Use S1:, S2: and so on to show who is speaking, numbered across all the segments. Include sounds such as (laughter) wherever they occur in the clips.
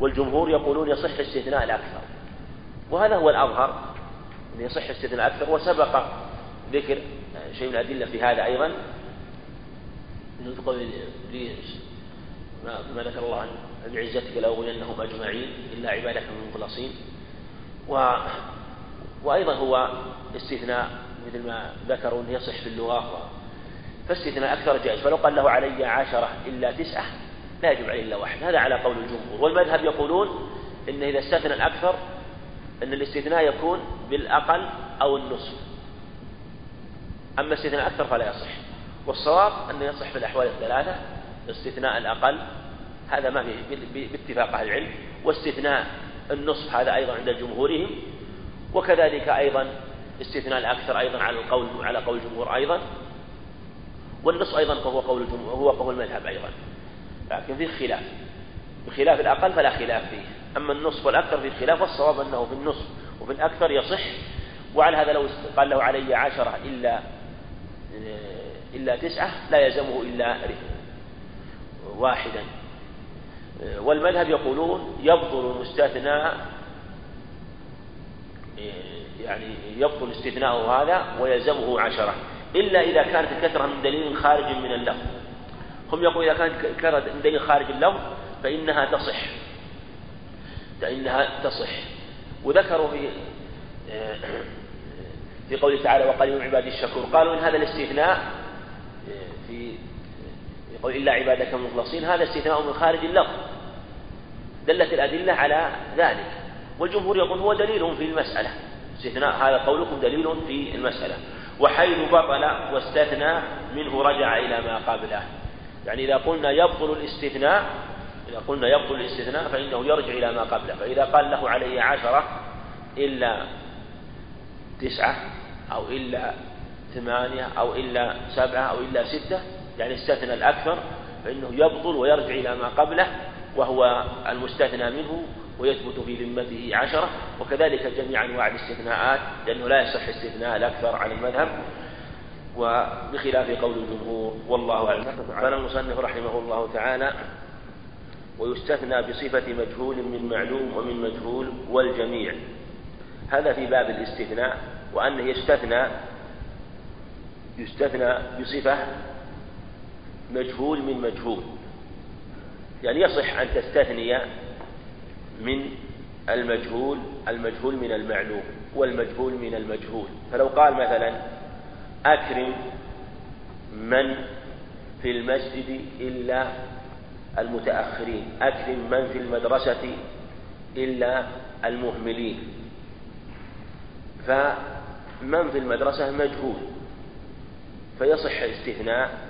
S1: والجمهور يقولون يصح استثناء الأكثر. وهذا هو الأظهر أن يصح استثناء الأكثر وسبق ذكر شيء من الأدلة في هذا أيضا. ما ذكر الله عن بعزتك لأغوينهم أجمعين إلا عبادك المخلصين. و وأيضا هو استثناء مثل ما ذكروا أنه يصح في اللغة فاستثناء أكثر جائز. فلو قال له علي عشرة إلا تسعة لا يجب عليه إلا واحد. هذا على قول الجمهور. والمذهب يقولون إن إذا استثنى الأكثر أن الاستثناء يكون بالأقل أو النصف. أما استثناء الأكثر فلا يصح. والصواب أنه يصح في الأحوال الثلاثة استثناء الأقل هذا ما في باتفاق أهل العلم. واستثناء النصف هذا أيضا عند جمهورهم. وكذلك أيضا استثناء الأكثر أيضا على القول على قول الجمهور أيضا. والنصف أيضا هو قول الجمهور هو قول المذهب أيضا. لكن فيه خلاف. بخلاف الأقل فلا خلاف فيه. أما النصف والأكثر فيه خلاف والصواب أنه في النصف وفي الأكثر يصح. وعلى هذا لو قال له علي عشرة إلا إلا تسعة لا يلزمه إلا واحدا. والمذهب يقولون يبطل المستثنى يعني يبطل استثناءه هذا ويلزمه عشرة. إلا إذا كانت الكثرة من دليل خارج من اللفظ. هم يقولون إذا كانت من دليل خارج اللفظ فإنها تصح. فإنها تصح. وذكروا في في قوله تعالى وقليل من عبادي الشكور. قالوا إن هذا الاستثناء في يقول إلا عبادك المخلصين هذا استثناء من خارج اللفظ. دلت الأدلة على ذلك. والجمهور يقول هو دليل في المسألة. استثناء هذا قولكم دليل في المسألة. وحيث بطل واستثنى منه رجع إلى ما قبله. يعني إذا قلنا يبطل الاستثناء إذا قلنا يبطل الاستثناء فإنه يرجع إلى ما قبله. فإذا قال له علي عشرة إلا تسعة أو إلا ثمانية أو إلا سبعة أو إلا ستة يعني استثنى الأكثر فإنه يبطل ويرجع إلى ما قبله وهو المستثنى منه ويثبت في ذمته عشرة. وكذلك جميع أنواع الاستثناءات لأنه لا يصح استثناء الأكثر عن المذهب. وبخلاف قول الجمهور والله أعلم. قال المصنف رحمه الله تعالى ويستثنى بصفة مجهول من معلوم ومن مجهول والجميع. هذا في باب الاستثناء وأنه يستثنى يستثنى بصفة مجهول من مجهول. يعني يصح أن تستثني من المجهول المجهول من المعلوم والمجهول من المجهول. فلو قال مثلا أكرم من في المسجد إلا المتأخرين. أكرم من في المدرسة إلا المهملين. فمن في المدرسة مجهول. فيصح الاستثناء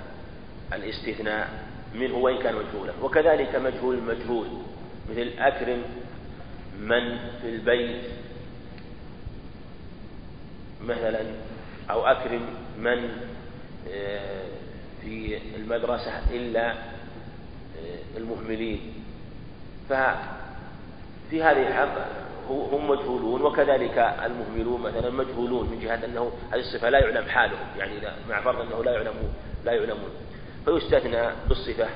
S1: الاستثناء منه وإن كان مجهولا. وكذلك مجهول المجهول مثل أكرم من في البيت. مثلا أو أكرم من آه، في المدرسة إلا آه، المهملين. ففي هذه الحق هم مجهولون وكذلك المهملون مثلا مجهولون من جهة أنه هذه الصفة لا يعلم حالهم يعني مع فرض أنه لا يعلمون لا يعلمون. فيستثنى بالصفة.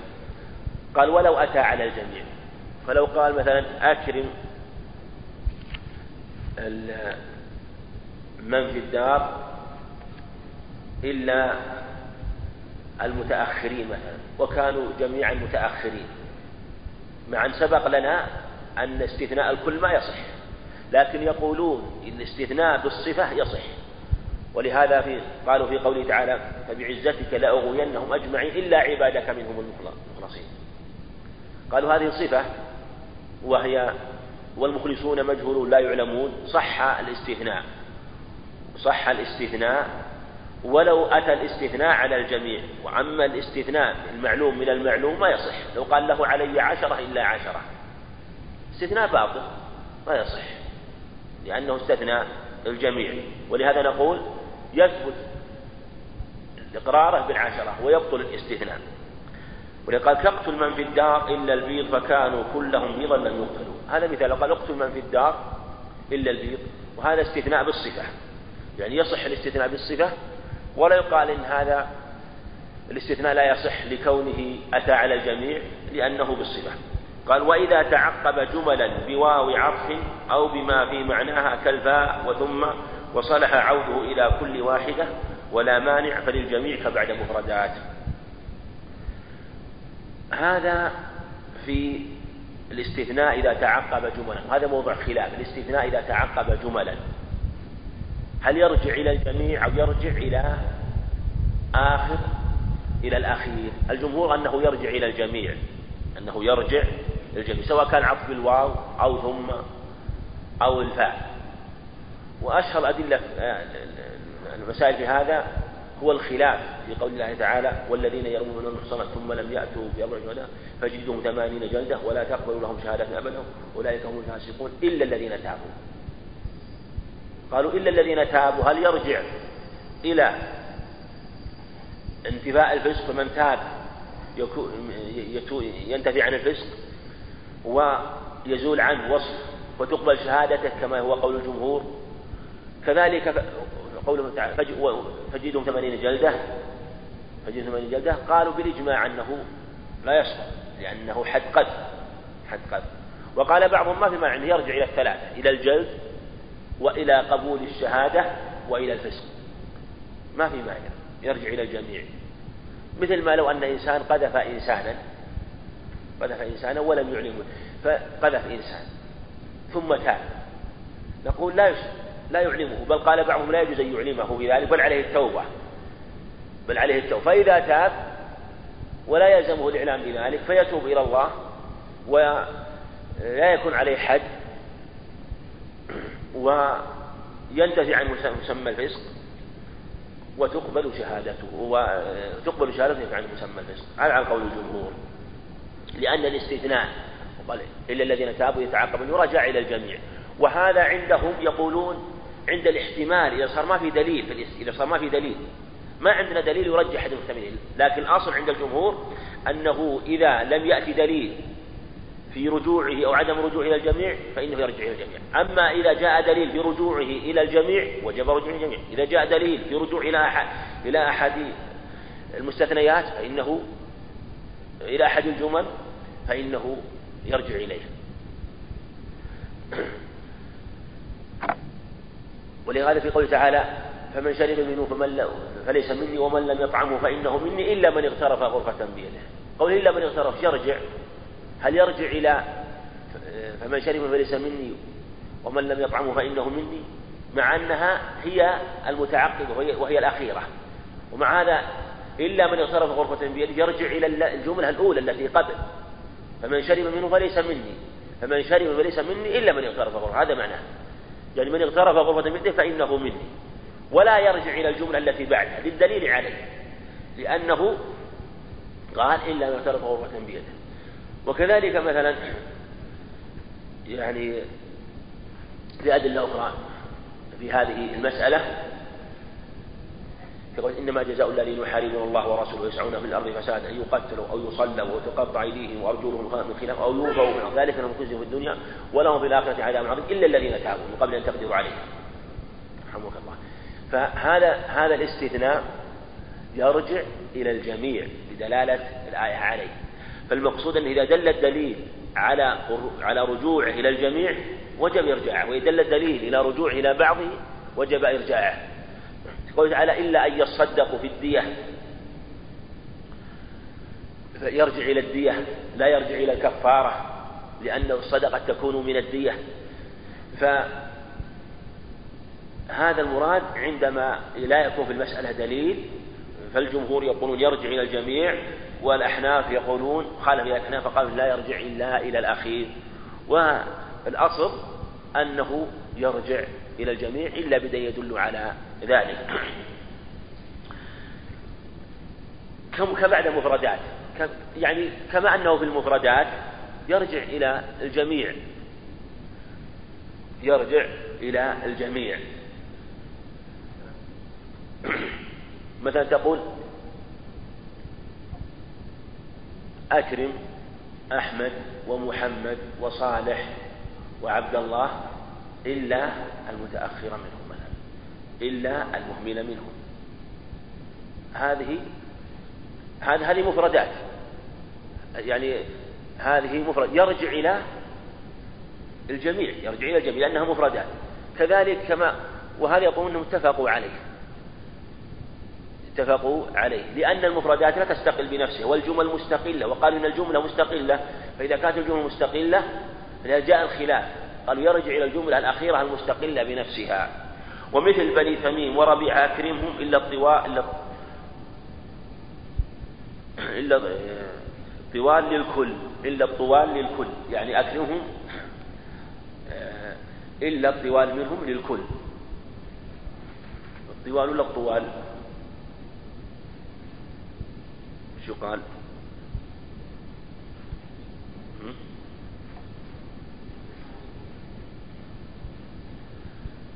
S1: قال ولو أتى على الجميع. فلو قال مثلا أكرم من في الدار إلا المتأخرين مثلا وكانوا جميعا متأخرين مع أن سبق لنا أن استثناء الكل ما يصح لكن يقولون إن الاستثناء بالصفة يصح. ولهذا في قالوا في قوله تعالى فبعزتك لأغوينهم أجمعين إلا عبادك منهم المخلصين. قالوا هذه صفة وهي والمخلصون مجهولون لا يعلمون صح الاستثناء. صح الاستثناء ولو أتى الاستثناء على الجميع وعما الاستثناء المعلوم من المعلوم ما يصح. لو قال له علي عشرة إلا عشرة. استثناء باطل ما يصح لأنه استثنى الجميع. ولهذا نقول يثبت إقراره بالعشرة ويبطل الاستثناء. ولقد تقتل من في الدار إلا البيض فكانوا كلهم بيضا لم يقتلوا. هذا مثال قال اقتل من في الدار إلا البيض وهذا استثناء بالصفة. يعني يصح الاستثناء بالصفة ولا يقال إن هذا الاستثناء لا يصح لكونه أتى على الجميع لأنه بالصفة. قال وإذا تعقب جملا بواو عطف أو بما في معناها كالفاء وثم وصلح عوده إلى كل واحدة ولا مانع فللجميع كبعد مفردات. هذا في الاستثناء إذا تعقب جملا. هذا موضوع خلاف الاستثناء إذا تعقب جملا. هل يرجع إلى الجميع أو يرجع إلى آخر إلى الأخير؟ الجمهور أنه يرجع إلى الجميع أنه يرجع إلى الجميع سواء كان عطف الواو أو ثم أو الفاء. وأشهر أدلة المسائل في هذا هو الخلاف في قول الله تعالى والذين يرمون المحصنات ثم لم يأتوا بأربع فجلدهم ثمانين جلدة ولا تقبلوا لهم شهادة أبدا أولئك هم الفاسقون إلا الذين تابوا. قالوا إلا الذين تابوا هل يرجع إلى انتفاء الفسق؟ فمن تاب ينتفي عن الفسق ويزول عنه وصف وتقبل شهادته كما هو قول الجمهور. كذلك قوله تعالى فجدهم ثمانين جلدة فجدهم ثمانين جلدة قالوا بالإجماع أنه لا يسقط لأنه حد قد حد قد. وقال بعضهم ما في معنى يرجع إلى الثلاثة إلى الجلد وإلى قبول الشهادة وإلى الفسق. ما في معنى يرجع إلى الجميع. مثل ما لو أن إنسان قذف إنسانا قذف إنسانا ولم يعلمه فقذف إنسان ثم تاب. نقول لا لا يعلمه بل قال بعضهم لا يجوز أن يعلمه بذلك بل عليه التوبة. بل عليه التوبة. فإذا تاب ولا يلزمه الإعلام بذلك فيتوب إلى الله ولا يكون عليه حد وينتفي عن مسمى الفسق وتقبل شهادته وتقبل شهادته عن مسمى الفسق. على قول الجمهور. لأن الاستثناء وقال إلا الذين تابوا يتعاقبون يرجع إلى الجميع. وهذا عندهم يقولون عند الاحتمال إذا صار ما في دليل إذا صار ما في دليل. ما عندنا دليل يرجح أحد المحتملين. لكن الأصل عند الجمهور أنه إذا لم يأتي دليل في رجوعه أو عدم رجوعه إلى الجميع فإنه يرجع إلى الجميع. أما إذا جاء دليل في رجوعه إلى الجميع وجب رجوع الجميع. إذا جاء دليل في رجوع إلى أحد إلى أحد المستثنيات فإنه إلى أحد الجمل فإنه يرجع إليه. (clears throat) ولهذا في قوله تعالى فمن شرب منه فمن فليس مني ومن لم يطعمه فإنه مني إلا من اغترف غرفة بيده. قوله إلا من اغترف يرجع. هل يرجع إلى فمن شرب فليس مني ومن لم يطعمه فإنه مني؟ مع أنها هي المتعقبة وهي, وهي الأخيرة. ومع هذا إلا من اغترف غرفة بيده يرجع إلى الجملة الأولى التي قبل. فمن شرب منه فليس مني. فمن شرب فليس مني إلا من اغترف غرفة هذا معناه. يعني من اغترف غرفة بيده فإنه مني. ولا يرجع إلى الجملة التي بعدها للدليل عليه. لأنه قال إلا من اغترف غرفة بيده. وكذلك مثلا يعني لأدلة أخرى في هذه المسألة يقول إنما جزاء الذين يحاربون الله ورسوله ويسعون في الأرض فسادا أن يقتلوا أو يصلوا وتقطع أيديهم وأرجلهم من خلاف أو يوفوا من ذلك لهم خزي في الدنيا ولهم في الآخرة عذاب عظيم إلا الذين تابوا من قبل أن تقدروا عليهم. رحمك الله. فهذا هذا الاستثناء يرجع إلى الجميع بدلالة الآية عليه. فالمقصود أنه إذا دل الدليل على على رجوعه إلى الجميع وجب إرجاعه. وإذا دل الدليل إلى رجوعه إلى بعضه وجب إرجاعه. قوله تعالى إلا أن يصدقوا في الدية. يرجع إلى الدية لا يرجع إلى الكفارة لأن الصدقة تكون من الدية. فهذا المراد عندما لا يكون في المسألة دليل فالجمهور يقولون يرجع إلى الجميع والأحناف يقولون خالف الأحناف فقالوا لا يرجع إلا إلى الأخير. والأصل أنه يرجع إلى الجميع إلا بدليل يدل على ذلك. كم كبعد مفردات. يعني كما أنه في المفردات يرجع إلى الجميع. يرجع إلى الجميع. مثلا تقول أكرم أحمد ومحمد وصالح وعبد الله إلا المتأخر منهم مثلا إلا المهمل منهم. هذه هذه مفردات. يعني هذه مفرد يرجع إلى الجميع يرجع إلى الجميع لأنها مفردات. كذلك كما وهذا يقول أنهم اتفقوا عليه. اتفقوا عليه لأن المفردات لا تستقل بنفسها والجمل مستقلة وقالوا إن الجملة مستقلة فإذا كانت الجملة مستقلة فإذا جاء الخلاف قالوا يرجع إلى الجملة الأخيرة المستقلة بنفسها. ومثل بني تميم وربيع أكرمهم إلا الطواء إلا إلا طوال للكل إلا الطوال للكل يعني أكرمهم إلا الطوال منهم للكل. الطوال ولا الطوال؟ شو قال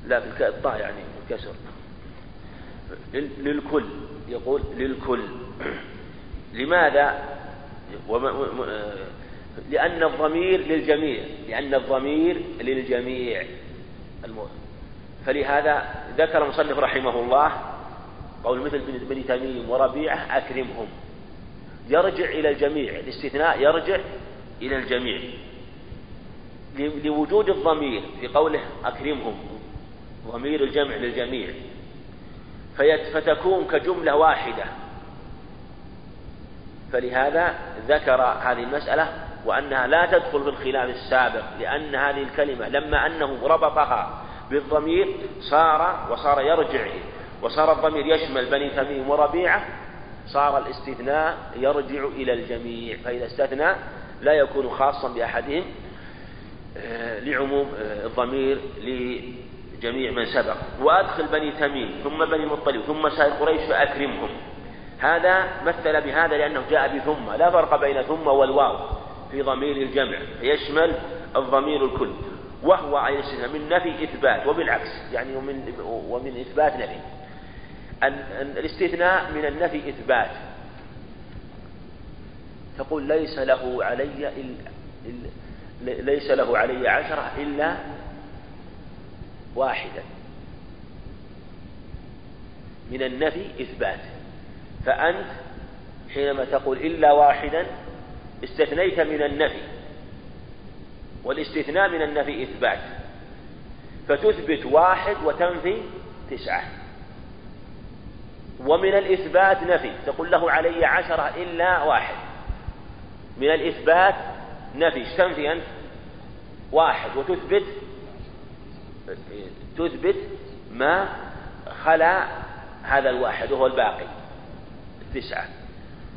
S1: لا في الطاء يعني الكسر. للكل. يقول للكل. لماذا؟ لأن الضمير للجميع. لأن الضمير للجميع. فلهذا ذكر المصنف رحمه الله قول مثل بني تميم وربيعة أكرمهم. يرجع إلى الجميع الاستثناء يرجع إلى الجميع. لوجود الضمير في قوله أكرمهم ضمير الجمع للجميع. فتكون كجملة واحدة. فلهذا ذكر هذه المسألة وأنها لا تدخل في الخلاف السابق لأن هذه الكلمة لما أنه ربطها بالضمير صار وصار يرجع وصار الضمير يشمل بني تميم وربيعة صار الاستثناء يرجع إلى الجميع فإذا استثنى لا يكون خاصا بأحدهم آه، لعموم آه، الضمير لجميع من سبق. وأدخل بني تميم ثم بني مطلب ثم سائر قريش فأكرمهم. هذا مثل بهذا لأنه جاء بثم لا فرق بين ثم والواو في ضمير الجمع. يشمل الضمير الكل. وهو أي من نفي إثبات وبالعكس يعني ومن ومن إثبات نفي. الاستثناء من النفي إثبات. تقول ليس له علي ليس له علي عشرة إلا واحدا. من النفي إثبات. فأنت حينما تقول إلا واحدا استثنيت من النفي والاستثناء من النفي إثبات. فتثبت واحد وتنفي تسعة. ومن الإثبات نفي. تقول له علي عشرة إلا واحد. من الإثبات نفي. تنفي أنت؟ واحد. وتثبت؟ تثبت ما خلا هذا الواحد وهو الباقي. التسعة.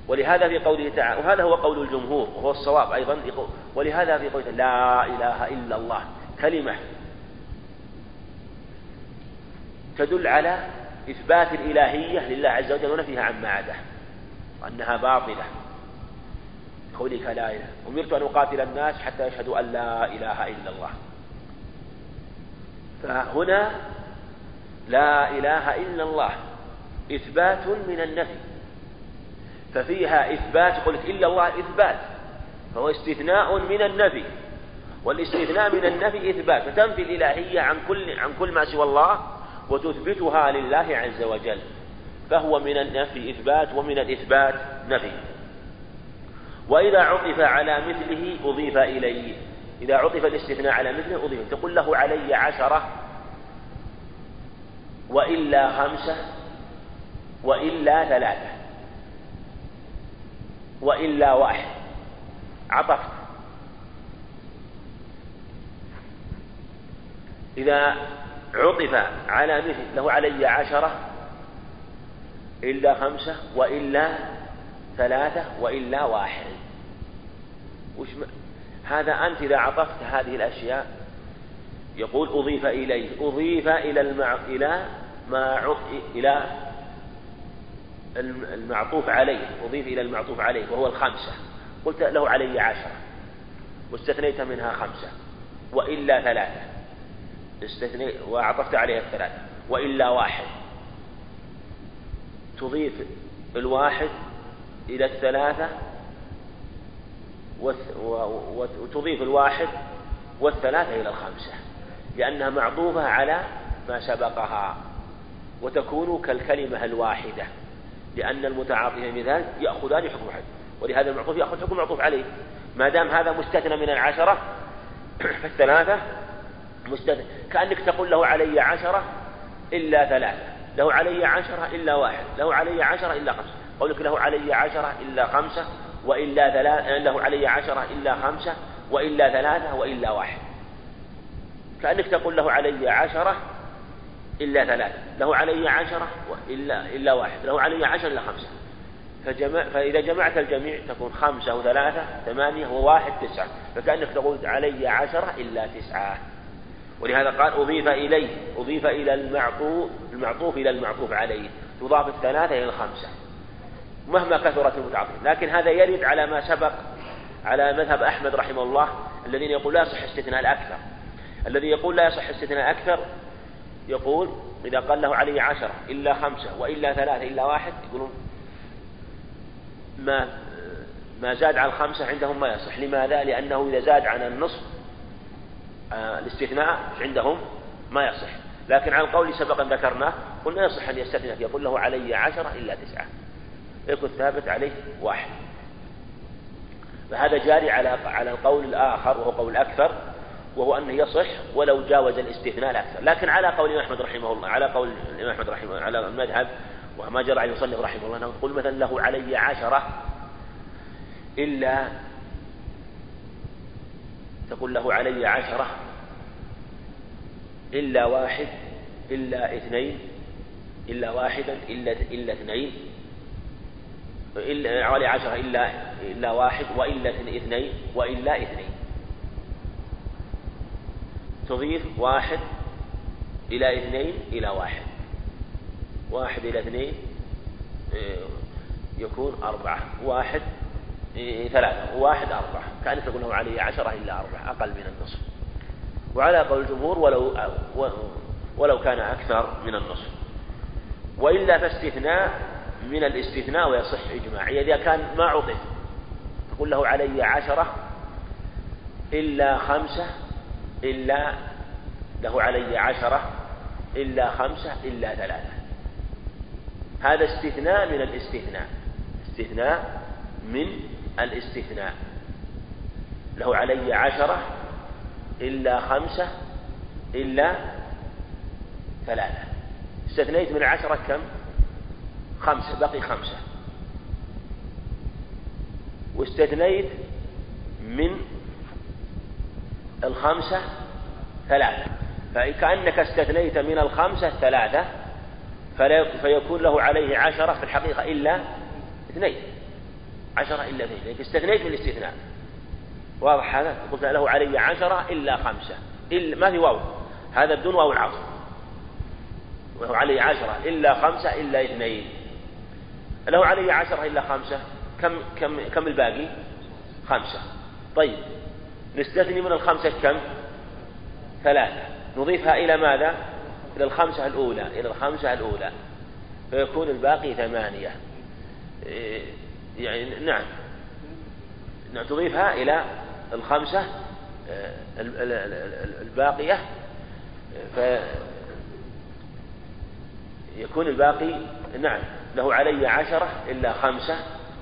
S1: ولهذا في قوله تعالى وهذا هو قول الجمهور وهو الصواب أيضا. ولهذا في قوله لا إله إلا الله. كلمة تدل على إثبات الإلهية لله عز وجل ونفيها عما عداه وأنها باطلة. قولك لا إله. أمرت أن أقاتل الناس حتى يشهدوا أن لا إله إلا الله. فهنا لا إله إلا الله إثبات من النفي. ففيها إثبات قلت إلا الله إثبات. فهو استثناء من النفي. والاستثناء من النفي إثبات. فتنفي الإلهية عن كل عن كل ما سوى الله. وتثبتها لله عز وجل فهو من النفي إثبات ومن الإثبات نفي. وإذا عطف على مثله أضيف إليه إذا عطف الاستثناء على مثله أضيف. تقول له علي عشرة وإلا خمسة وإلا ثلاثة وإلا واحد. عطفت. إذا عطف على مثل له علي عشرة إلا خمسة وإلا ثلاثة وإلا واحد. وش م... هذا أنت إذا عطفت هذه الأشياء يقول أضيف إليه أضيف إلى المع... إلى ما عط... إلى المعطوف عليه أضيف إلى المعطوف عليه وهو الخمسة. قلت له علي عشرة واستثنيت منها خمسة وإلا ثلاثة. استثني وعطفت عليها الثلاثة وإلا واحد. تضيف الواحد إلى الثلاثة وتضيف الواحد والثلاثة إلى الخمسة. لأنها معطوفة على ما سبقها. وتكون كالكلمة الواحدة. لأن المتعاطف مثال يأخذان حكم واحد. ولهذا المعطوف يأخذ حكم معطوف عليه. ما دام هذا مستثنى من العشرة (clears throat) فالثلاثة مستثنى كأنك تقول له علي عشرة إلا ثلاثة. له علي عشرة إلا واحد. له علي عشرة إلا خمسة. قولك له علي عشرة إلا خمسة وإلا ثلاثة له علي عشرة إلا خمسة وإلا ثلاثة وإلا واحد. كأنك تقول له علي عشرة إلا ثلاثة. له علي عشرة إلا إلا واحد. له علي عشرة إلا خمسة. فجمع فإذا جمعت الجميع تكون خمسة وثلاثة ثمانية وواحد تسعة. فكأنك تقول علي عشرة إلا تسعة. ولهذا قال أضيف إليه أضيف إلى المعطوف المعطوف إلى المعطوف عليه تضاف الثلاثة إلى الخمسة مهما كثرت المتعاطفين لكن هذا يرد على ما سبق على مذهب أحمد رحمه الله الذين يقول لا يصح استثناء الأكثر. الذي يقول لا يصح استثناء أكثر يقول إذا قال له علي عشرة إلا خمسة وإلا ثلاثة إلا واحد يقولون ما ما زاد عن الخمسة عندهم ما يصح. لماذا؟ لأنه إذا زاد عن النصف الاستثناء عندهم ما يصح. لكن على القول سبقا ذكرناه قلنا يصح أن يستثنى يقول له علي عشرة إلا تسعة. يكون ثابت عليه واحد. فهذا جاري على على القول الآخر وهو قول الأكثر وهو أنه يصح ولو جاوز الاستثناء الأكثر. لكن على قول الإمام أحمد رحمه الله على قول الإمام أحمد رحمه الله على المذهب وما جرى عليه المصنف رحمه الله أنه يقول مثلا له علي عشرة إلا تقول له علي عشرة إلا واحد إلا اثنين إلا واحدا إلا إلا اثنين. إلا علي عشرة إلا إلا واحد وإلا اثنين وإلا اثنين. تضيف واحد إلى اثنين إلى واحد. واحد إلى اثنين إيه، يكون أربعة. واحد ثلاثة. واحد أربعة. كأنك تقول له علي عشرة إلا أربعة أقل من النصف. وعلى قول الجمهور ولو ولو كان أكثر من النصف. وإلا فاستثناء من الاستثناء ويصح إجماعيا إذا كان ما عطف تقول له علي عشرة إلا خمسة إلا له علي عشرة إلا خمسة إلا ثلاثة. هذا استثناء من الاستثناء. استثناء من الاستثناء. له علي عشرة إلا خمسة إلا ثلاثة. استثنيت من العشرة كم؟ خمسة بقي خمسة. واستثنيت من الخمسة ثلاثة. فكأنك استثنيت من الخمسة ثلاثة فيكون له عليه عشرة في الحقيقة إلا اثنين. عشرة إلا اثنين لأنك استثنيت من الاستثناء. واضح هذا؟ قلت له علي عشرة إلا خمسة. إلا ما في واو. هذا بدون واو العطف وله علي عشرة إلا خمسة إلا اثنين. له علي عشرة إلا خمسة. كم كم كم الباقي؟ خمسة. طيب. نستثني من الخمسة كم؟ ثلاثة. نضيفها إلى ماذا؟ إلى الخمسة الأولى. إلى الخمسة الأولى. فيكون الباقي ثمانية. إيه، يعني نعم نعم. تضيفها إلى الخمسة آه، الباقية فيكون الباقي نعم له علي عشرة إلا خمسة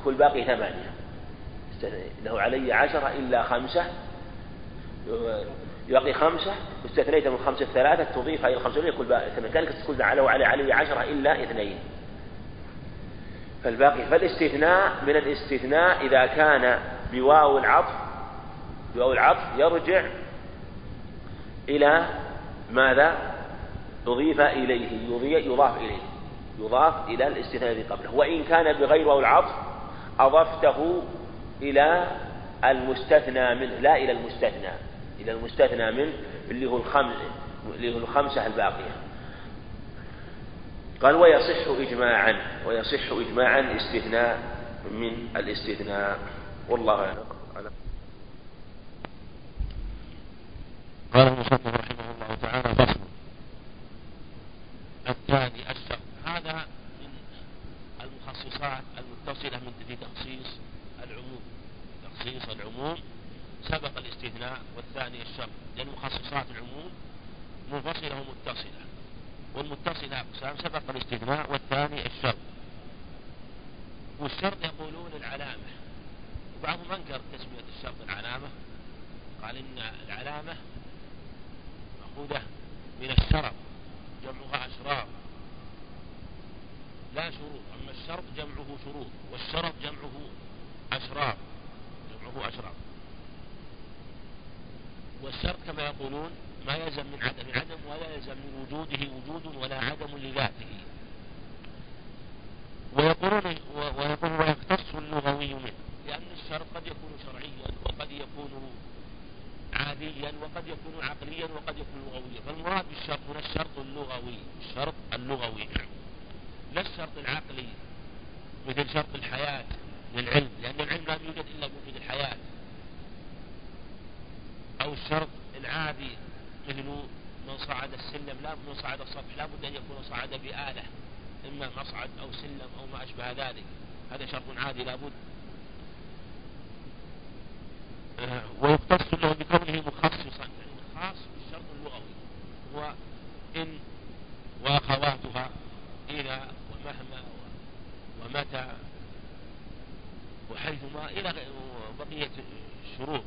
S1: كل باقي ثمانية. له علي عشرة إلا خمسة يبقي خمسة واستثنيت من الخمسة الثلاثة تضيفها إلى الخمسة يكون باقي ثمانية. كذلك تقول له علي عشرة إلا اثنين. فالباقي فالاستثناء من الاستثناء إذا كان بواو العطف بواو العطف يرجع إلى ماذا؟ أضيف إليه يضاف إليه يضاف إلى الاستثناء الذي قبله وإن كان بغير واو العطف أضفته إلى المستثنى منه لا إلى المستثنى إلى المستثنى منه اللي هو الخمس اللي هو الخمسة الباقية قال ويصح إجماعا ويصح إجماعا استثناء من الاستثناء. والله أعلم.
S2: قال المصنف رحمه الله تعالى فصل. الثاني الشرط هذا من المخصصات المتصلة من في تخصيص العموم. تخصيص العموم سبق الاستثناء والثاني الشرط. لأن مخصصات العموم منفصلة ومتصلة. والمتصلة أقسام سبق الاستثناء والثاني الشرط. والشرط يقولون العلامة. بعضهم أنكر تسمية الشرط العلامة. قال إن العلامة مأخوذة من الشرط جمعها أشرار. لا شروط. أما الشرط جمعه شروط والشرط جمعه أشرار. جمعه أشرار. والشرط كما يقولون ما يلزم من عدم عدم ولا يلزم من وجوده وجود ولا عدم لذاته. ويقولون ويقول ويختص اللغوي منه لأن الشرط قد يكون شرعيا وقد يكون عاديا وقد يكون عقليا وقد يكون لغويا. فالمراد بالشرط هنا الشرط اللغوي الشرط اللغوي. لا الشرط العقلي مثل شرط الحياة للعلم لأن العلم لا يوجد إلا بوجود الحياة. أو الشرط العادي مثل من صعد السلم لا من صعد السطح لا بد أن يكون صعد بآلة إما مصعد أو سلم أو ما أشبه ذلك. هذا شرط عادي لا بد. آه، ويختص له بكونه مخصصا يعني خاص بالشرط اللغوي. هو إن وأخواتها إلى ومهما ومتى وحيثما إلى بقية الشروط.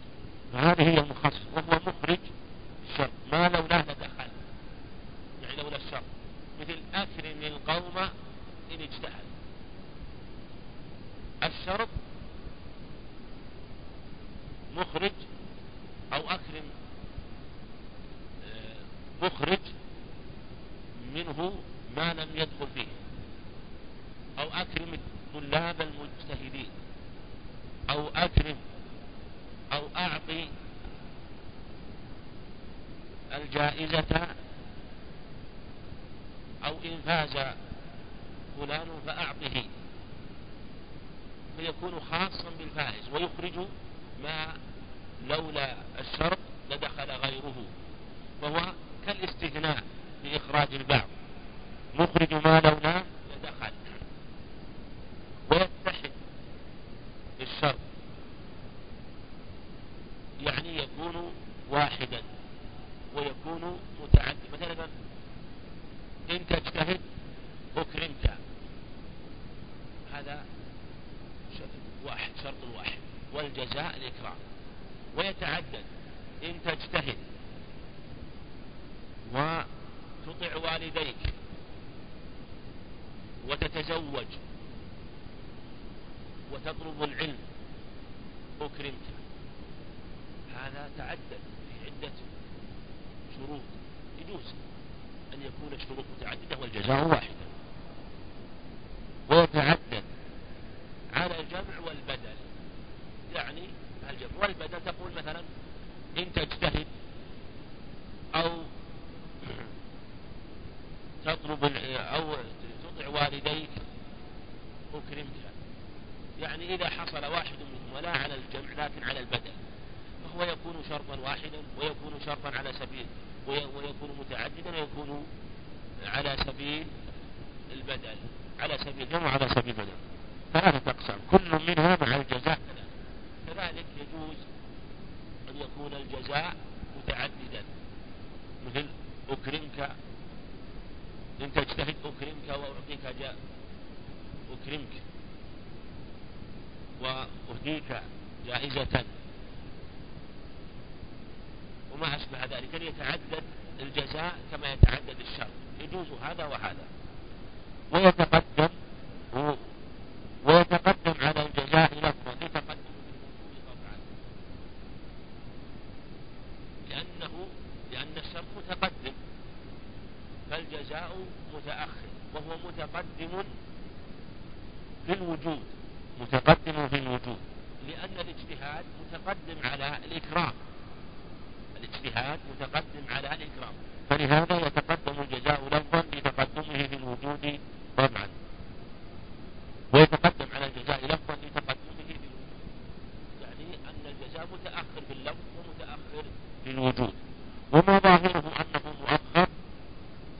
S2: فهذه هي المخصص وهو مخرج الشرط ما لولاه لدخل يعني لولا الشرط مثل أكرم القوم إن اجتهد. الشرط مخرج أو أكرم آه، مخرج منه ما لم يدخل فيه. أو أكرم الطلاب المجتهدين. أو أكرم أو أعطي الجائزة أو إن فاز فلان فأعطه. فيكون خاصا بالفائز ويخرج ما لولا الشرط لدخل غيره وهو كالاستثناء بإخراج البعض. مخرج ما لولا لدخل ويتحد الشرط يعني يكون واحدا ويكون متعدد مثلا إن تجتهد أكرمك هذا واحد شرط واحد والجزاء الإكرام ويتعدد إن تجتهد وتطع والديك وتتزوج وتطلب العلم أكرمت هذا تعدد في عدة شروط يجوز أن يكون الشروط متعددة والجزاء واحدا ويتعدد على الجمع والبدل يعني الجمع والبدل تقول مثلا إن تجتهد أو تطلب أو تطع والديك أكرمك يعني إذا حصل واحد منهم ولا على الجمع لكن على البدل فهو يكون شرطا واحدا ويكون شرطا على سبيل ويكون متعددا ويكون على سبيل البدل على سبيل الجمع وعلى سبيل البدل. ثلاثة أقسام كل منها مع الجزاء. كذلك يجوز أن يكون الجزاء متعددا. مثل أكرمك إن تجتهد أكرمك وأعطيك جاء أكرمك. وأهديك جائزة. وما أشبه ذلك يتعدد الجزاء كما يتعدد الشر يجوز هذا وهذا. ويتقدم ويتقدم على الجزاء لفظا لتقدم طبعا لأنه لأن الشرط متقدم فالجزاء متأخر وهو متقدم في الوجود متقدم في الوجود لأن الاجتهاد متقدم على الإكرام الاجتهاد متقدم على الإكرام فلهذا يتقدم الجزاء لفظا لتقدمه في الوجود طبعا ويتقدم على الجزاء لفظا لتقدمه في الوجود يعني أن الجزاء متأخر في اللفظ ومتأخر في الوجود وما ظاهره أنه مؤخر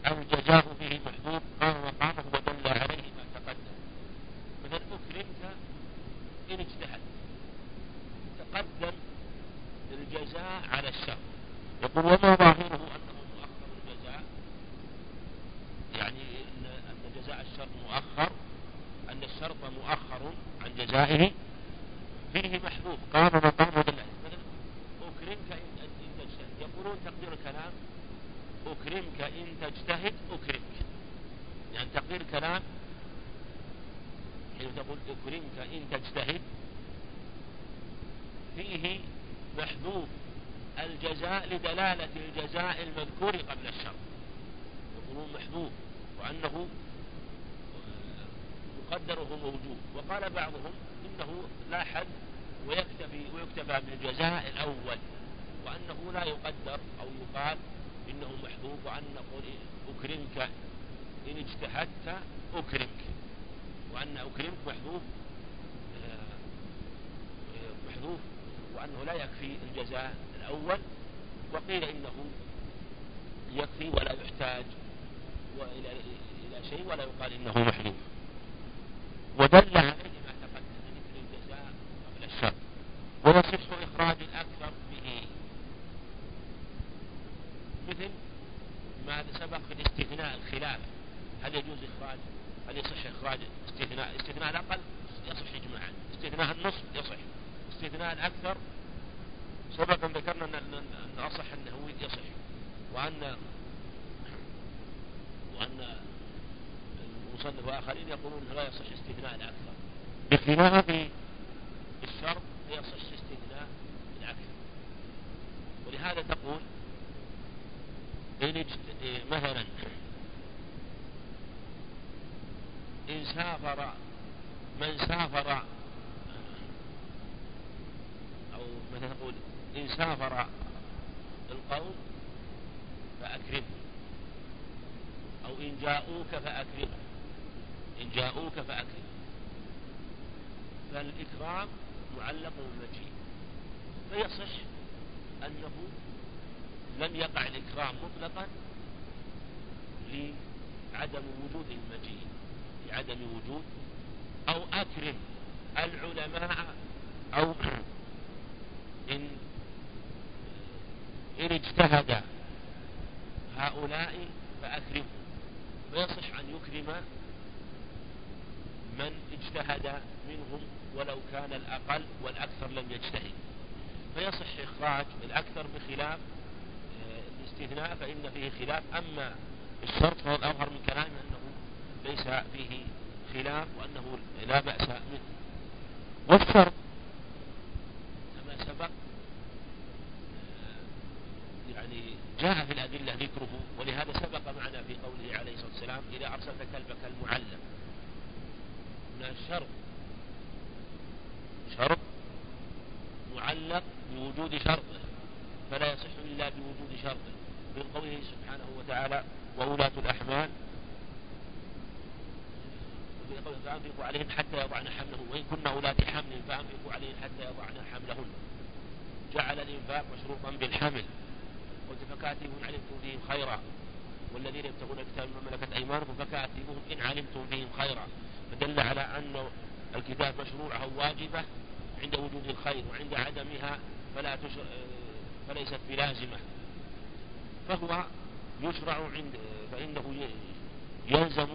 S2: الجزاء فيه محدود قام مقامه ودل عليه ما تقدم مثلا أكرمت إن اجتهد تقدم الجزاء على الشر. يقول وما ظاهره أنه مؤخر الجزاء؟ يعني أن جزاء الشر مؤخر أن الشرط مؤخر عن جزائه فيه محذور يقولون تقدير الكلام أكرمك إن تجتهد أكرمك يعني تقدير الكلام حين تقول أكرمك إن تجتهد فيه محذوف الجزاء لدلالة الجزاء المذكور قبل الشر يقولون محذوف وأنه مقدره موجود وقال بعضهم إنه لا حد ويكتفي ويكتفى بالجزاء الأول وأنه لا يقدر أو يقال إنه محذوف وأن نقول أكرمك إن اجتهدت أكرمك وأن أكرمك محذوف آه، محذوف وأنه لا يكفي الجزاء الأول وقيل إنه يكفي ولا يحتاج وإلى إلى شيء ولا يقال إنه محذوف ودل عليه ما تقدم من ذكر الجزاء قبل الشر ويصح إخراج الأكثر به مثل ما سبق في الاستثناء الخلاف هل يجوز إخراج هل يصح إخراج استثناء استثناء الأقل يصح إجماعا استثناء النصف يصح استثناء الأكثر سبقا ذكرنا أن أن أصح أنه يصح وأن وأن المصنف وآخرين يقولون لا يصح استثناء الأكثر. بخلاف الشرط يصح استثناء الأكثر. ولهذا تقول إن مثلا إن سافر من سافر أو مثلا نقول إن سافر القوم فأكرم أو إن جاءوك فأكرم إن جاءوك فأكرم فالإكرام معلق بالمجيء. فيصح أنه لم يقع الإكرام مطلقا لعدم وجود المجيء لعدم وجود أو أكرم العلماء أو (clears throat) إن إن اجتهد هؤلاء فأكرمهم. فيصح أن يكرم من اجتهد منهم ولو كان الأقل والأكثر لم يجتهد. فيصح إخراج الأكثر بخلاف آه، الاستثناء فإن فيه خلاف. أما الشرط فهو الأظهر من كلامه أنه ليس فيه خلاف وأنه لا بأس منه. والشرط كما سبق آه، يعني جاء في الأدلة ذكره ولهذا سبق معنا في قوله عليه الصلاة والسلام إذا أرسلت كلبك المعلم. من الشرط شرط معلق بوجود شرطه فلا يصح إلا بوجود شرطه من قوله سبحانه وتعالى وولاة الأحمال. فأنفقوا عليهم حتى يضعن حملهن وإن كن أولاة حمل فأنفقوا عليهم حتى يضعن حملهن جعل الإنفاق مشروطا بالحمل. قلت فكاتبهم علمتم فيهم خيرا. والذين يبتغون الكتاب مما ملكت أيمانكم فكاتبوهم إن علمتم فيهم خيرا. فدل على أن الكتاب مشروعة واجبة عند وجود الخير وعند عدمها فلا تش... فليست بلازمة. فهو يشرع عند فإنه يلزم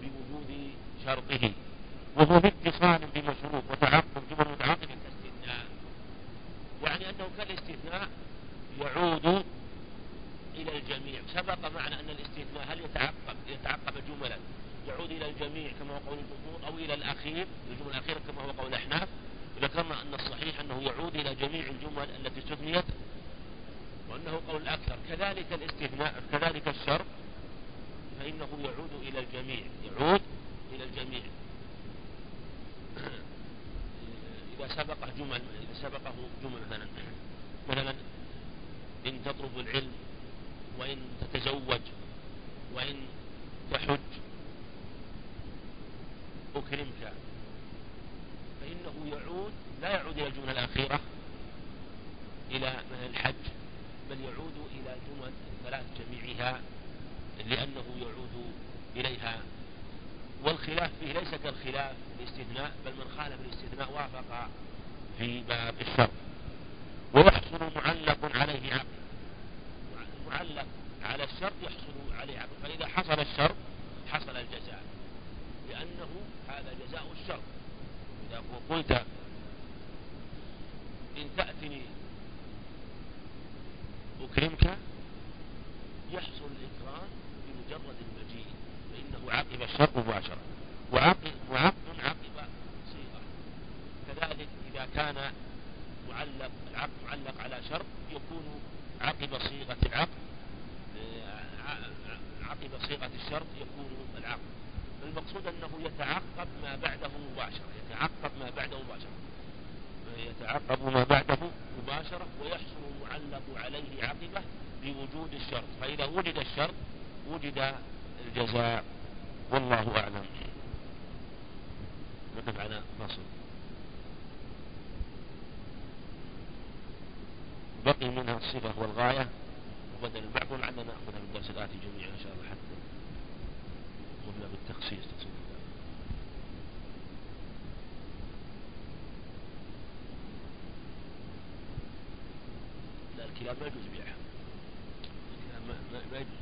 S2: بوجود شرطه. وهو باتصال بمشروط وتعقب جمل متعاقب كاستثناء يعني أنه كالاستثناء يعود إلى الجميع. سبق معنا أن الاستثناء هل يتعقب يتعقب جملا؟ يعود إلى الجميع كما هو قول الجمهور أو إلى الأخير الجملة الأخيرة كما هو قول الأحناف ذكرنا أن الصحيح أنه يعود إلى جميع الجمل التي استثنيت وأنه قول الأكثر كذلك الاستثناء كذلك الشرط فإنه يعود إلى الجميع. يعود إلى الجميع. (clears throat) إذا سبقه جمل إذا سبقه جمل مثلا. مثلا إن تطلب العلم وإن تتزوج وإن تحج أكرمك. فإنه يعود لا يعود إلى الجملة الأخيرة إلى مثلا الحج بل يعود إلى الجمل الثلاث جميعها لأنه يعود إليها. والخلاف فيه ليس كالخلاف الاستثناء بل من خالف الاستثناء وافق في باب الشر ويحصل معلق عليه عقل معلق على الشرط يحصل عليه عقل فإذا حصل الشرط حصل الجزاء لأنه هذا جزاء الشرط إذا قلت إن تأتني أكرمك يحصل الإكرام بمجرد المجيء فإنه عقب الشرط مباشرة. وعقد وعقد عقب صيغة كذلك إذا كان معلق العقد معلق على شرط يكون عقب صيغة العقد. عقب صيغة الشرط يكون العقد. المقصود أنه يتعقب ما بعده مباشرة يتعقب ما بعده مباشرة. يتعقب ما بعده مباشرة ويحصل المعلق عليه عقبه بوجود الشرط. فإذا وجد الشرط وجد الجزاء. والله أعلم. نقف على فصل بقي منها الصفة والغاية وبدل البعض ولعلنا نأخذها من الدرس الآتي جميعا إن شاء الله حتى قلنا بالتخصيص تصير. لا الكلاب ما يجوز بيعها. ما يجوز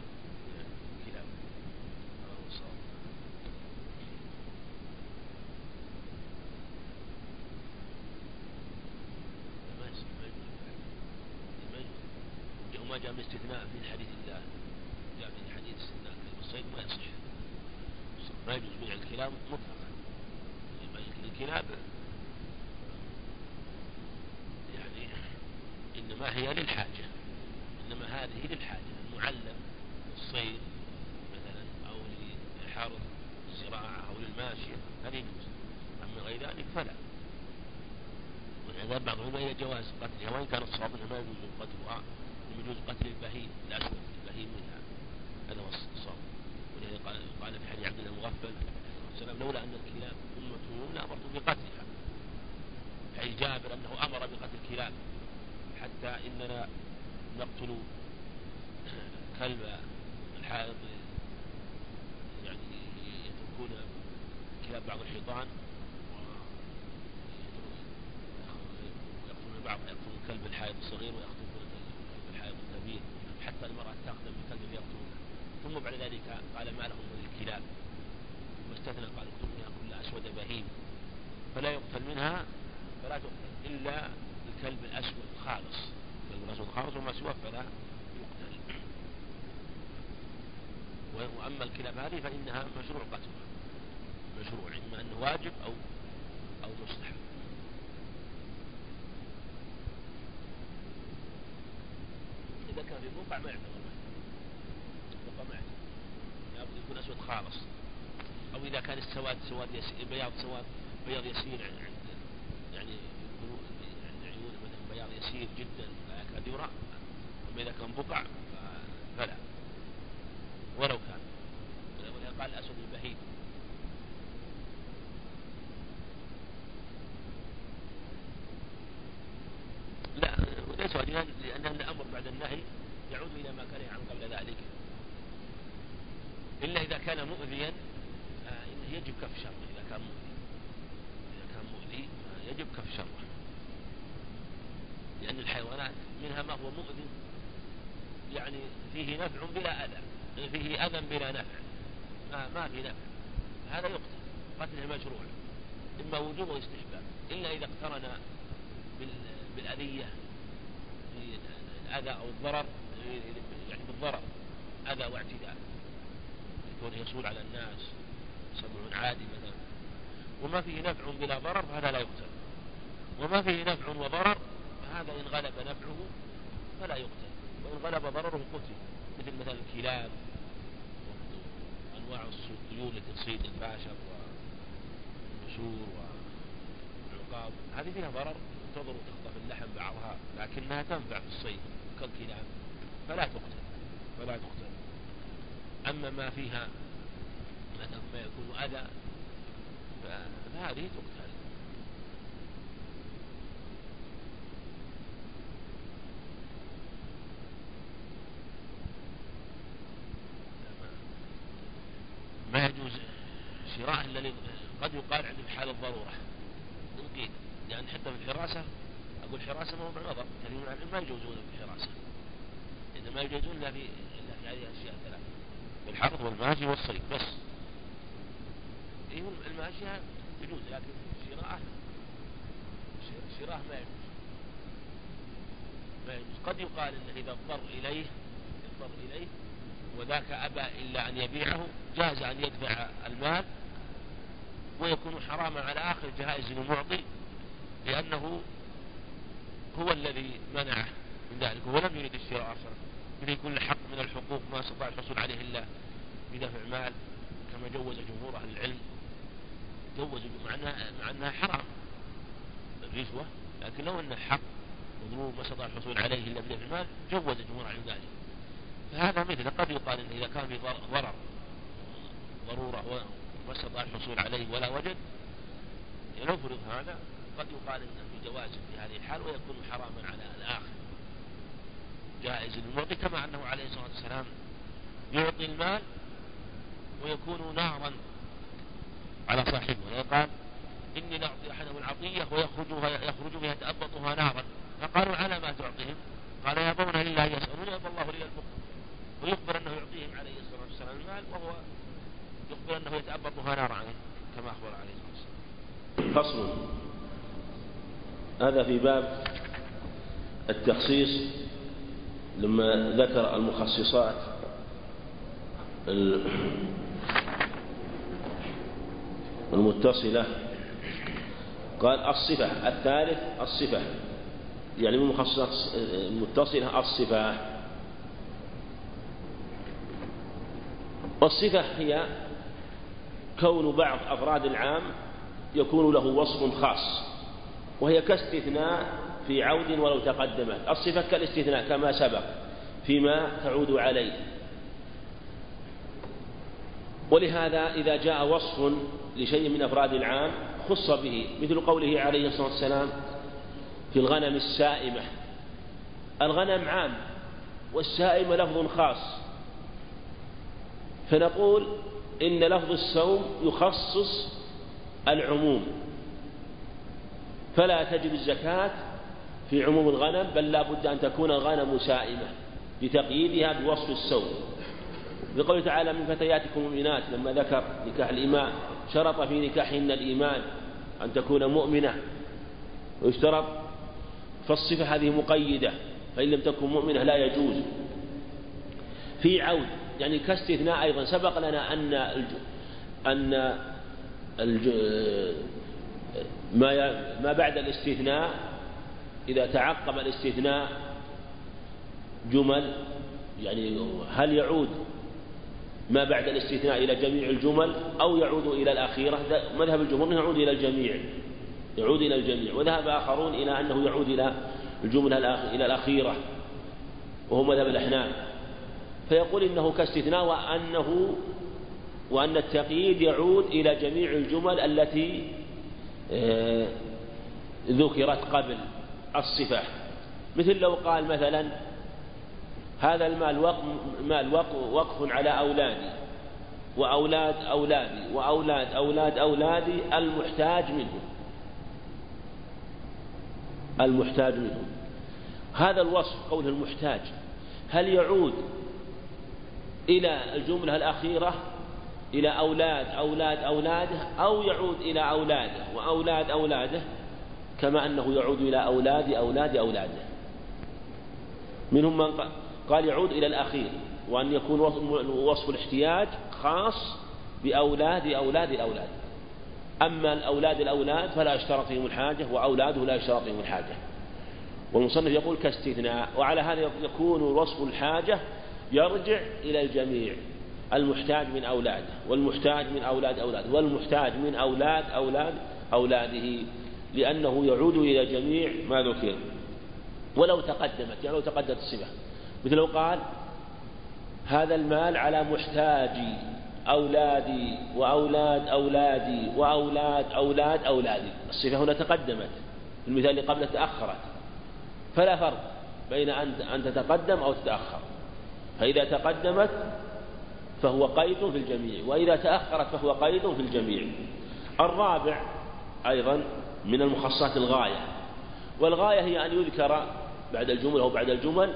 S2: الكلاب وما جاء من استثناء في حديث الله جاء في حديث استثناء كلب الصيد ما يصح ما يجوز بيع الكلاب مطلقا الكلاب يعني إنما هي للحاجة إنما هذه للحاجة المعلم للصيد مثلا أو لحرث الزراعة أو للماشية هذه يجوز أما غير ذلك فلا ولهذا بعضهم إلى جواز قتلها وإن كان الصواب أنه ما يجوز قتلها يجوز قتل البهيم الأسود البهيم منها هذا هو الصواب ولهذا قال قال في حديث عبد الله المغفل السلام لولا أن الكلاب أمة لأمرت بقتلها حديث جابر أنه أمر بقتل الكلاب حتى إننا نقتل كلب الحائط يعني يتركون كلاب بعض الحيطان ويقتلون بعض يقتلون كلب الحائط الصغير ويقتلون الحائط الكبير حتى المرأة تقدم بكلب يقتلونه ثم بعد ذلك قال ما لهم من الكلاب. واستثنى قال اقتل منها كل أسود بهيم. فلا يقتل منها فلا تقتل إلا الكلب الأسود خالص. الكلب الأسود خالص وما سواه فلا يقتل. وأما الكلاب هذه فإنها مشروع قتلها. مشروع إما أنه واجب أو أو مستحب إذا كان بقع ما يعتبر بقع ما يعتبر لابد يكون أسود خالص. أو إذا كان السواد سواد يسير بياض سواد بياض يسير عند يعني عند عيونه مثلا بياض يسير جدا. لا يكاد يرى. أما إذا كان بقع فلا. ولو كان. قال الأسود البهيم لا ليس واجبا لأن الأمر بعد النهي إلى ما كان عنه قبل ذلك. إلا إذا كان مؤذيا فإنه يجب كف شره. إذا كان مؤذي إذا كان مؤذي يجب كف شره. لأن الحيوانات منها ما هو مؤذي يعني فيه نفع بلا أذى فيه أذى بلا نفع. ما, ما في نفع. هذا يقتل قتله مشروع إما وجوب واستحباب. إلا إذا اقترن بالأذية الأذى أو الضرر يعني بالضرر. أذى واعتداء. يكون يصول على الناس. سمع عادي مثلا. وما فيه نفع بلا ضرر فهذا لا يقتل. وما فيه نفع وضرر فهذا إن غلب نفعه فلا يقتل. وإن غلب ضرره قتل. مثل مثلا الكلاب وأنواع الطيور التي تصيد الباشر والنسور والعقاب. هذه فيها ضرر. تضر وتخطف اللحم بعضها لكنها تنفع في الصيد كالكلاب. فلا تقتل. فلا تقتل. أما ما فيها مثلا ما يكون أذى فهذه تقتل. ما يجوز شراء الذي قد يقال عند حال الضرورة. ممكن لأن حتى في الحراسة أقول حراسة ما هو نظر كثير من العلم ما يجوزون الحراسة إنما يجوزون إلا في إلا في هذه الأشياء الثلاثة الحرث والماشي والصيد بس. إيه الماشية يجوز لكن شراءه شراء ما يجوز. ما يجوز. قد يقال انه إذا اضطر إليه اضطر إليه وذاك أبى إلا أن يبيعه جاز أن يدفع المال ويكون حراما على آخر جهائز المعطي لأنه هو الذي منعه من ذلك وهو لم يريد الشراء أصلا. مثل كل حق من الحقوق ما استطاع الحصول عليه إلا بدفع مال كما جوز جمهور أهل العلم. جوزوا مع انها مع إنها حرام الرشوه لكن لو انه حق مظلوم ما استطاع الحصول عليه إلا بدفع المال جوز جمهور عن ذلك. فهذا مثل قد يقال إذا كان في ضرر ضرورة وما استطاع الحصول عليه ولا وجد نفرض هذا قد يقال انه في جواز في هذه الحال ويكون حراما على الآخر. جائز. للمعطي كما أنه عليه الصلاة والسلام يعطي المال ويكون نارا على صاحبه. ويقال إني لأعطي أحدهم العطية ويخرجها يخرج بها يتأبطها نارا. فقالوا على ما تعطيهم؟ قال يابون لله يسألون؟ يابى الله لي البخل ويخبر أنه يعطيهم عليه الصلاة والسلام المال وهو يخبر أنه يتأبطها نارا عنه كما أخبر عليه الصلاة والسلام.
S3: فصل. هذا في باب التخصيص لما ذكر المخصصات المتصلة قال الصفة الثالث الصفة. يعني من مخصصات المتصلة الصفة. والصفة هي كون بعض أفراد العام يكون له وصف خاص وهي كاستثناء في عود ولو تقدمت. الصفة كالاستثناء كما سبق فيما تعود عليه. ولهذا إذا جاء وصف لشيء من أفراد العام خص به مثل قوله عليه الصلاة والسلام في الغنم السائمة. الغنم عام والسائمة لفظ خاص. فنقول إن لفظ السوم يخصص العموم. فلا تجب الزكاة في عموم الغنم بل لا بد أن تكون الغنم سائمة لتقييدها بوصف السوم بقوله تعالى من فتياتكم المؤمنات لما ذكر نكاح الإيمان شرط في نكاحهن الإيمان أن تكون مؤمنة ويشترط فالصفة هذه مقيدة فإن لم تكن مؤمنة لا يجوز في عود يعني كاستثناء أيضا سبق لنا أن. أن. ما. ما بعد الاستثناء إذا تعقب الاستثناء جمل يعني هل يعود ما بعد الاستثناء إلى جميع الجمل أو يعود إلى الأخيرة؟ مذهب الجمهور يعود إلى الجميع يعود إلى الجميع وذهب آخرون إلى أنه يعود إلى الجملة إلى الأخيرة وهو مذهب الأحناف. فيقول إنه كاستثناء وأنه وأن التقييد يعود إلى جميع الجمل التي آه، ذكرت قبل. الصفة. مثل لو قال مثلا هذا المال وقف, مال وقف على أولادي وأولاد أولادي وأولاد أولاد أولادي المحتاج منهم. المحتاج منهم. هذا الوصف قوله المحتاج. هل يعود إلى الجملة الأخيرة إلى أولاد أولاد أولادة أو يعود إلى أولادة وأولاد أولادة؟ كما أنه يعود إلى أولاد أولاد أولاده. منهم من قال يعود إلى الأخير وأن يكون وصف الاحتياج خاص بأولاد أولاد الأولاد أما الأولاد الأولاد فلا يشترط فيهم الحاجة وأولاده لا يشترط فيهم الحاجة. والمصنف يقول كاستثناء وعلى هذا يكون وصف الحاجة يرجع إلى الجميع المحتاج من أولاده والمحتاج من أولاد أولاده والمحتاج من أولاد أولاد أولاده. لأنه يعود إلى جميع ما ذكر. ولو تقدمت يعني لو تقدمت الصفة. مثل لو قال هذا المال على محتاجي أولادي وأولاد أولادي وأولاد أولاد أولادي. الصفة هنا تقدمت. في المثال اللي قبله تأخرت. فلا فرق بين أن تتقدم أو تتأخر. فإذا تقدمت فهو قيد في الجميع وإذا تأخرت فهو قيد في الجميع. الرابع أيضا من المخصصات الغاية. والغاية هي أن يذكر بعد الجمل أو بعد الجمل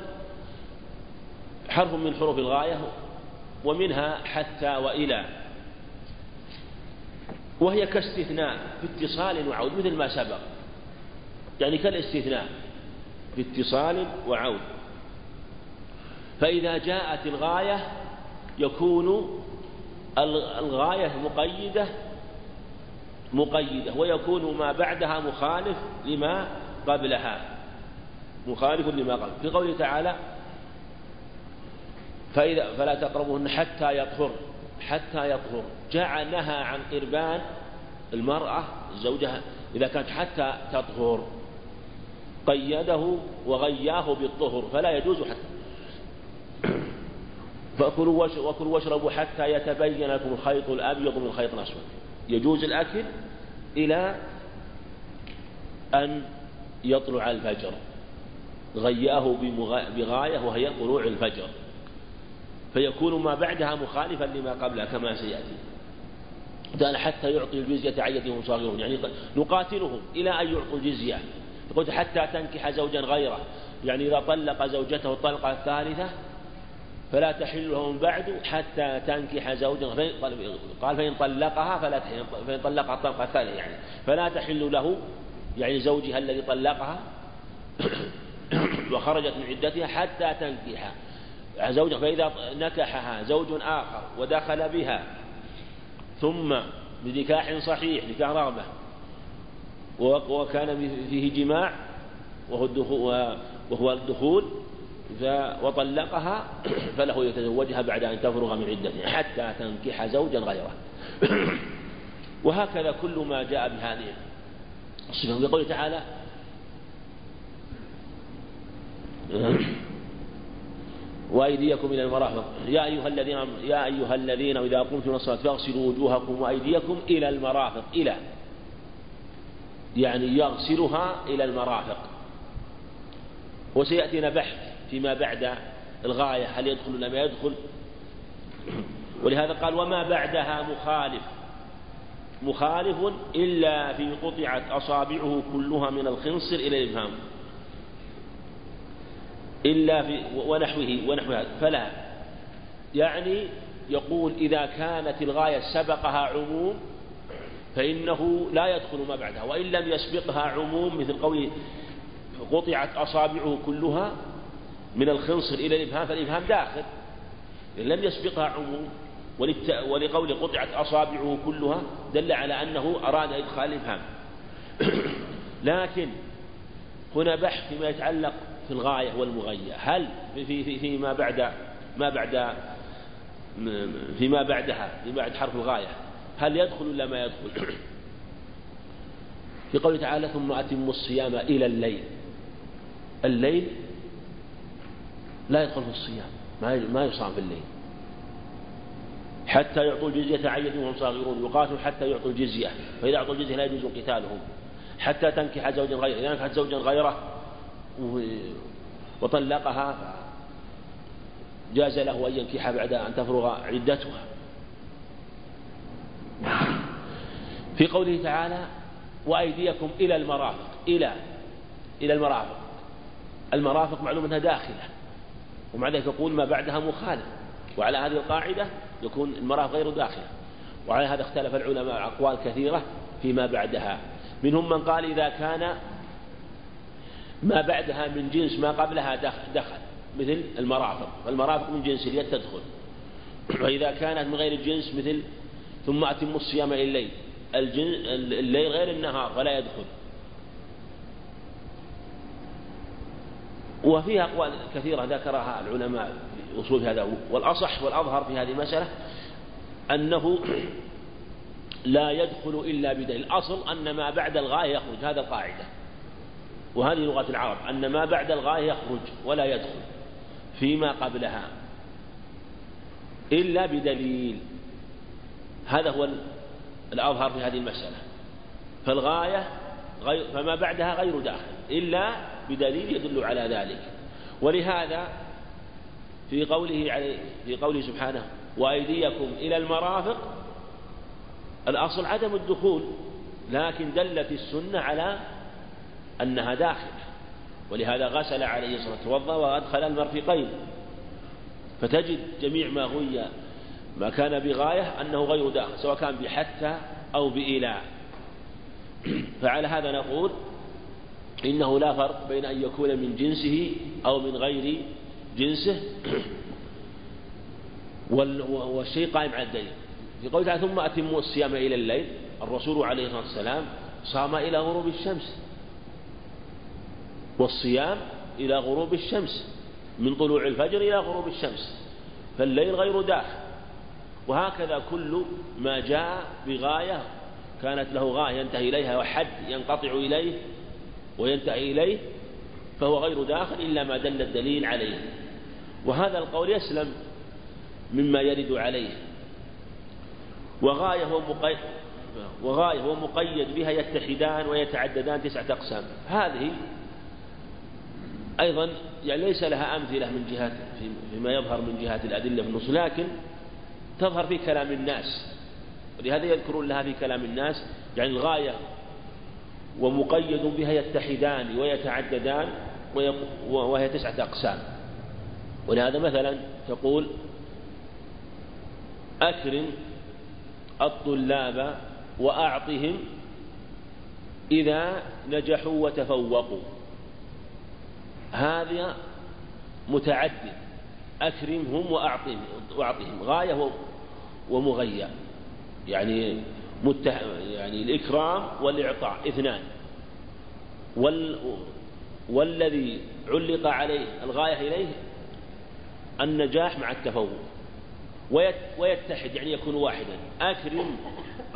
S3: حرف من حروف الغاية ومنها حتى وإلى. وهي كاستثناء في اتصال وعود مثل ما سبق. يعني كالاستثناء في اتصال وعود. فإذا جاءت الغاية يكون الغاية مقيدة مقيدة ويكون ما بعدها مخالف لما قبلها. مخالف لما قبل. في قوله تعالى فإذا فلا تقربوهن حتى يطهر حتى يطهر. جاء نهى عن قربان المرأة زوجها إذا كانت حتى تطهر. قيده وغياه بالطهر فلا يجوز حتى. فكلوا واشربوا حتى يتبين لكم الخيط الأبيض من الخيط الأسود. يجوز الأكل إلى أن يطلع الفجر. غيأه بغاية وهي طلوع الفجر. فيكون ما بعدها مخالفا لما قبلها كما سيأتي. قال حتى يعطي الجزية عن صاغرون يعني نقاتلهم إلى أن يعطوا الجزية. قلت حتى تنكح زوجا غيره. يعني إذا طلق زوجته الطلقة الثالثة فلا تحل له من بعد حتى تنكح زوجا. قال فإن طلقها فلا فإن طلقها الطلقة الثانية يعني. فلا تحل له يعني زوجها الذي طلقها (coughs) وخرجت من عدتها حتى تنكح زوجا فإذا نكحها زوج آخر ودخل بها ثم بنكاح صحيح نكاح رغبة وكان فيه جماع وهو الدخول, وهو الدخول وطلقها (clears throat) فله يتزوجها بعد أن تفرغ من عدتها حتى تنكح زوجا غيره. (clears throat) وهكذا كل ما جاء بهذه الصفة. بقوله تعالى (clears throat) وأيديكم إلى المرافق يا أيها الذين يا أيها الذين إذا قمتم الصلاة فاغسلوا وجوهكم وأيديكم إلى المرافق. إلى. يعني يغسلها إلى المرافق. وسيأتينا بحث فيما بعد الغاية هل يدخل ولا ما يدخل؟ ولهذا قال وما بعدها مخالف. مخالف إلا في قطعت أصابعه كلها من الخنصر إلى الإبهام. إلا في ونحوه ونحوها فلا. يعني يقول إذا كانت الغاية سبقها عموم فإنه لا يدخل ما بعدها. وإن لم يسبقها عموم مثل قوله قطعت أصابعه كلها من الخنصر إلى الإبهام فالإبهام داخل. لم يسبقها عموم ولقول قطعت أصابعه كلها دل على أنه أراد إدخال الإبهام. (clears throat) لكن هنا بحث فيما يتعلق في الغاية والمغية هل في في فيما بعد ما بعد فيما بعدها في بعد حرف الغاية هل يدخل ولا ما يدخل؟ في قوله تعالى ثم أتموا الصيام إلى الليل. الليل لا يدخل في الصيام ما ما يصام في الليل. حتى يعطوا الجزية عن وهم صاغرون يقاتلوا حتى يعطوا الجزية فإذا أعطوا الجزية لا يجوز قتالهم. حتى تنكح زوجا غيره إذا نكحت زوجا غيره وطلقها جاز له أن ينكح بعد أن تفرغ عدتها. في قوله تعالى وأيديكم إلى المرافق إلى إلى المرافق. المرافق معلوم أنها داخلة. ومع ذلك يقول ما بعدها مخالف. وعلى هذه القاعدة يكون المرأة غير داخلة. وعلى هذا اختلف العلماء أقوال كثيرة فيما بعدها. منهم من قال إذا كان ما بعدها من جنس ما قبلها دخل مثل المرافق. فالمرافق من جنس اليد تدخل وإذا كانت من غير الجنس مثل ثم أتم الصيام إلى الليل الليل غير النهار فلا يدخل. وفيها أقوال كثيرة ذكرها العلماء في أصول هذا والأصح والأظهر في هذه المسألة أنه لا يدخل إلا بدليل. الأصل أن ما بعد الغاية يخرج هذا القاعدة. وهذه لغة العرب أن ما بعد الغاية يخرج ولا يدخل فيما قبلها إلا بدليل. هذا هو الأظهر في هذه المسألة. فالغاية غير فما بعدها غير داخل إلا بدليل يدل على ذلك. ولهذا في قوله عليه في قوله سبحانه وأيديكم إلى المرافق الأصل عدم الدخول لكن دلت السنة على أنها داخلة ولهذا غسل عليه الصلاة والسلام توضأ وأدخل المرفقين. فتجد جميع ما غي ما كان بغاية أنه غير داخل سواء كان بحتى أو بإيلاء. فعلى هذا نقول إنه لا فرق بين أن يكون من جنسه أو من غير جنسه. (clears throat) والشيء قائم على الدليل. في قوله تعالى ثم أتموا الصيام إلى الليل. الرسول عليه الصلاة والسلام صام إلى غروب الشمس. والصيام إلى غروب الشمس. من طلوع الفجر إلى غروب الشمس. فالليل غير داخل. وهكذا كل ما جاء بغاية كانت له غاية ينتهي إليها وحد ينقطع إليه وينتهي إليه فهو غير داخل إلا ما دل الدليل عليه. وهذا القول يسلم مما يرد عليه. وغاية هو مقيد وغاية هو مقيد بها يتحدان ويتعددان تسعة أقسام. هذه أيضا يعني ليس لها أمثلة من جهة فيما يظهر من جهة الأدلة في النصوص لكن تظهر في كلام الناس. ولهذا يذكرون لها في كلام الناس. يعني الغاية ومقيد بها يتحدان ويتعددان وهي تسعة أقسام. ولهذا مثلا تقول أكرم الطلاب وأعطهم إذا نجحوا وتفوقوا. هذا متعدد. أكرمهم وأعطهم وأعطهم. غاية ومغية يعني متح... يعني الإكرام والإعطاء اثنان. وال... والذي علق عليه الغاية إليه النجاح مع التفوق. ويت... ويتحد يعني يكون واحدا. أكرم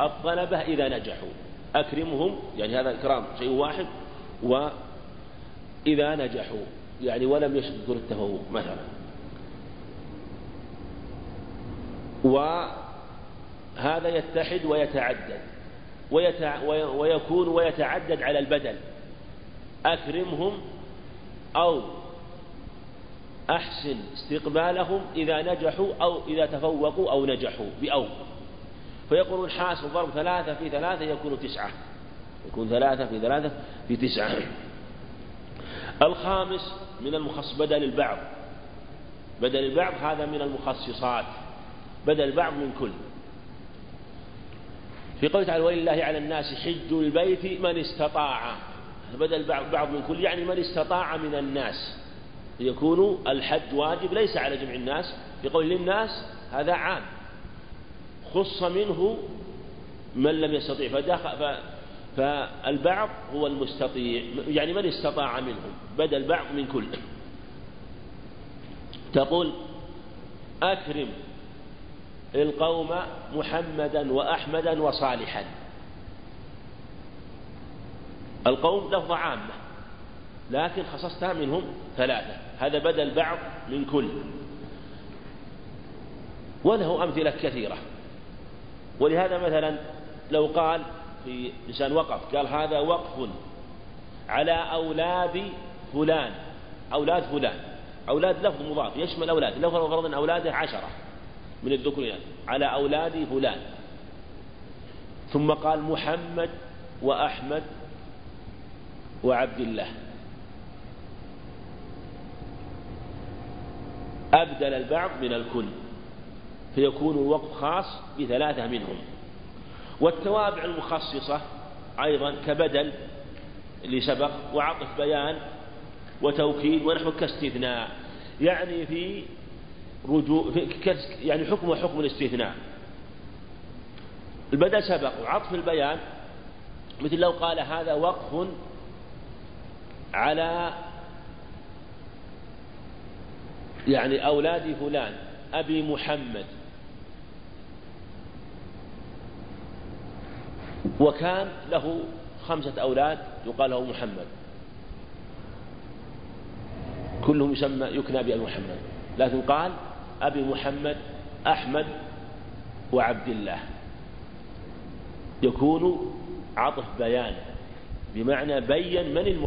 S3: الطلبة إذا نجحوا. أكرمهم يعني هذا الإكرام شيء واحد. وإذا نجحوا يعني ولم يذكر التفوق مثلا. وهذا يتحد ويتعدد ويتع... ويكون ويتعدد على البدل. أكرمهم أو أحسن استقبالهم إذا نجحوا أو إذا تفوقوا أو نجحوا بأو. فيقولون حاصل ضرب ثلاثة في ثلاثة يكون تسعة. يكون ثلاثة في ثلاثة في تسعة. الخامس من المخصص بدل البعض. بدل البعض هذا من المخصصات. بدل البعض من كل. في قوله تعالى ولله على الناس حج البيت من استطاع. بدل بعض من كل يعني من استطاع من الناس. يكون الحج واجب ليس على جميع الناس. يقول للناس هذا عام. خص منه من لم يستطيع. فدخل فالبعض هو المستطيع. يعني من استطاع منهم. بدل بعض من كل. تقول أكرم القوم محمدا وأحمدا وصالحا. القوم لفظة عامة لكن خصصتها منهم ثلاثة. هذا بدل بعض من كل. وله أمثلة كثيرة. ولهذا مثلا لو قال في لسان وقف قال هذا وقف على أولاد فلان أولاد فلان. أولاد لفظ مضاف يشمل أولاد. لو فرضنا أولاده عشرة. من الذكور على أولاد فلان. ثم قال محمد وأحمد وعبد الله أبدل البعض من الكل. فيكون الوقف خاص بثلاثة منهم. والتوابع المخصصة أيضا كبدل اللي سبق وعطف بيان وتوكيد ونحو كاستثناء. يعني في رجوع يعني حكم حكم الاستثناء. البدل سبق. وعطف البيان مثل لو قال هذا وقف على يعني أولاد فلان أبي محمد. وكان له خمسة أولاد يقال له محمد. كلهم يسمى يكنى بأبي محمد. لكن قال أبي محمد أحمد وعبد الله يكون عطف بيان بمعنى بين من الم...